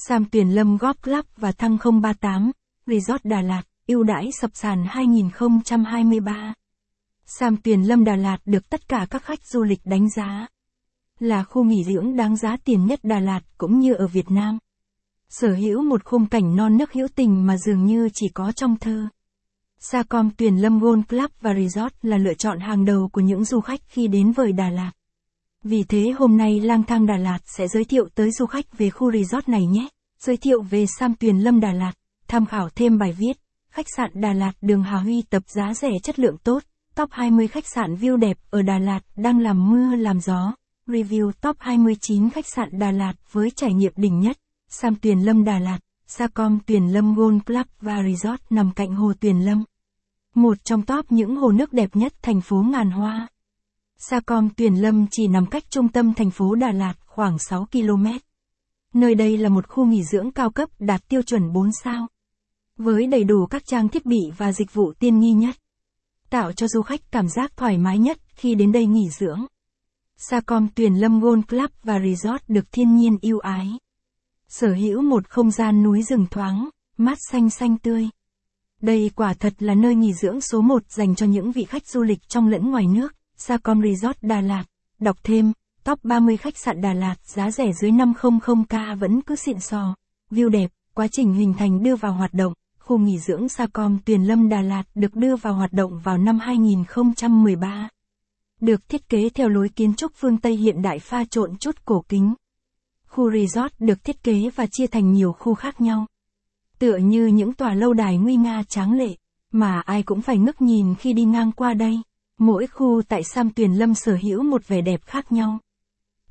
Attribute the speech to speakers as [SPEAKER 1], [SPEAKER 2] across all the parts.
[SPEAKER 1] Sam Tuyền Lâm Golf Club và Thăng 038, Resort Đà Lạt, ưu đãi sập sàn 2023. Sam Tuyền Lâm Đà Lạt được tất cả các khách du lịch đánh giá là khu nghỉ dưỡng đáng giá tiền nhất Đà Lạt cũng như ở Việt Nam. Sở hữu một khung cảnh non nước hữu tình mà dường như chỉ có trong thơ. Sacom Tuyền Lâm Golf Club và Resort là lựa chọn hàng đầu của những du khách khi đến với Đà Lạt. Vì thế hôm nay Lang Thang Đà Lạt sẽ giới thiệu tới du khách về khu resort này nhé. Giới thiệu về Sam Tuyền Lâm Đà Lạt, tham khảo thêm bài viết, khách sạn Đà Lạt đường Hà Huy tập giá rẻ chất lượng tốt, top 20 khách sạn view đẹp ở Đà Lạt đang làm mưa làm gió. Review top 29 khách sạn Đà Lạt với trải nghiệm đỉnh nhất, Sam Tuyền Lâm Đà Lạt, Sacom Tuyền Lâm Golf Club và Resort nằm cạnh hồ Tuyền Lâm. Một trong top những hồ nước đẹp nhất thành phố ngàn hoa. Sacom Tuyền Lâm chỉ nằm cách trung tâm thành phố Đà Lạt khoảng 6 km. Nơi đây là một khu nghỉ dưỡng cao cấp đạt tiêu chuẩn 4 sao. Với đầy đủ các trang thiết bị và dịch vụ tiên nghi nhất. Tạo cho du khách cảm giác thoải mái nhất khi đến đây nghỉ dưỡng. Sacom Tuyền Lâm Golf Club và Resort được thiên nhiên yêu ái. Sở hữu một không gian núi rừng thoáng, mát xanh xanh tươi. Đây quả thật là nơi nghỉ dưỡng số 1 dành cho những vị khách du lịch trong lẫn ngoài nước. Sacom Resort Đà Lạt. Đọc thêm, top 30 khách sạn Đà Lạt giá rẻ dưới 500k vẫn cứ xịn sò. View đẹp, quá trình hình thành đưa vào hoạt động. Khu nghỉ dưỡng Sacom Tuyền Lâm Đà Lạt được đưa vào hoạt động vào năm 2013. Được thiết kế theo lối kiến trúc phương Tây hiện đại pha trộn chút cổ kính. Khu resort được thiết kế và chia thành nhiều khu khác nhau. Tựa như những tòa lâu đài nguy nga tráng lệ, mà ai cũng phải ngước nhìn khi đi ngang qua đây. Mỗi khu tại Sam Tuyền Lâm sở hữu một vẻ đẹp khác nhau.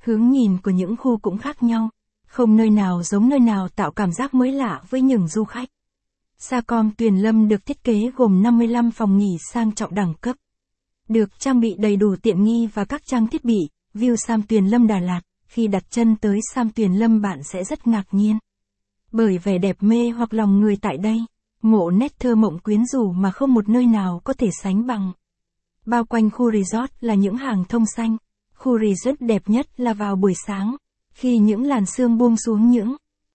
[SPEAKER 1] Hướng nhìn của những khu cũng khác nhau. Không nơi nào giống nơi nào tạo cảm giác mới lạ với những du khách. Sacom Tuyền Lâm được thiết kế gồm 55 phòng nghỉ sang trọng đẳng cấp. Được trang bị đầy đủ tiện nghi và các trang thiết bị, view Sam Tuyền Lâm Đà Lạt, khi đặt chân tới Sam Tuyền Lâm bạn sẽ rất ngạc nhiên. Bởi vẻ đẹp mê hoặc lòng người tại đây, ngộ nét thơ mộng quyến rũ mà không một nơi nào có thể sánh bằng. Bao quanh khu resort là những hàng thông xanh. Khu resort đẹp nhất là vào buổi sáng, khi những làn sương buông xuống những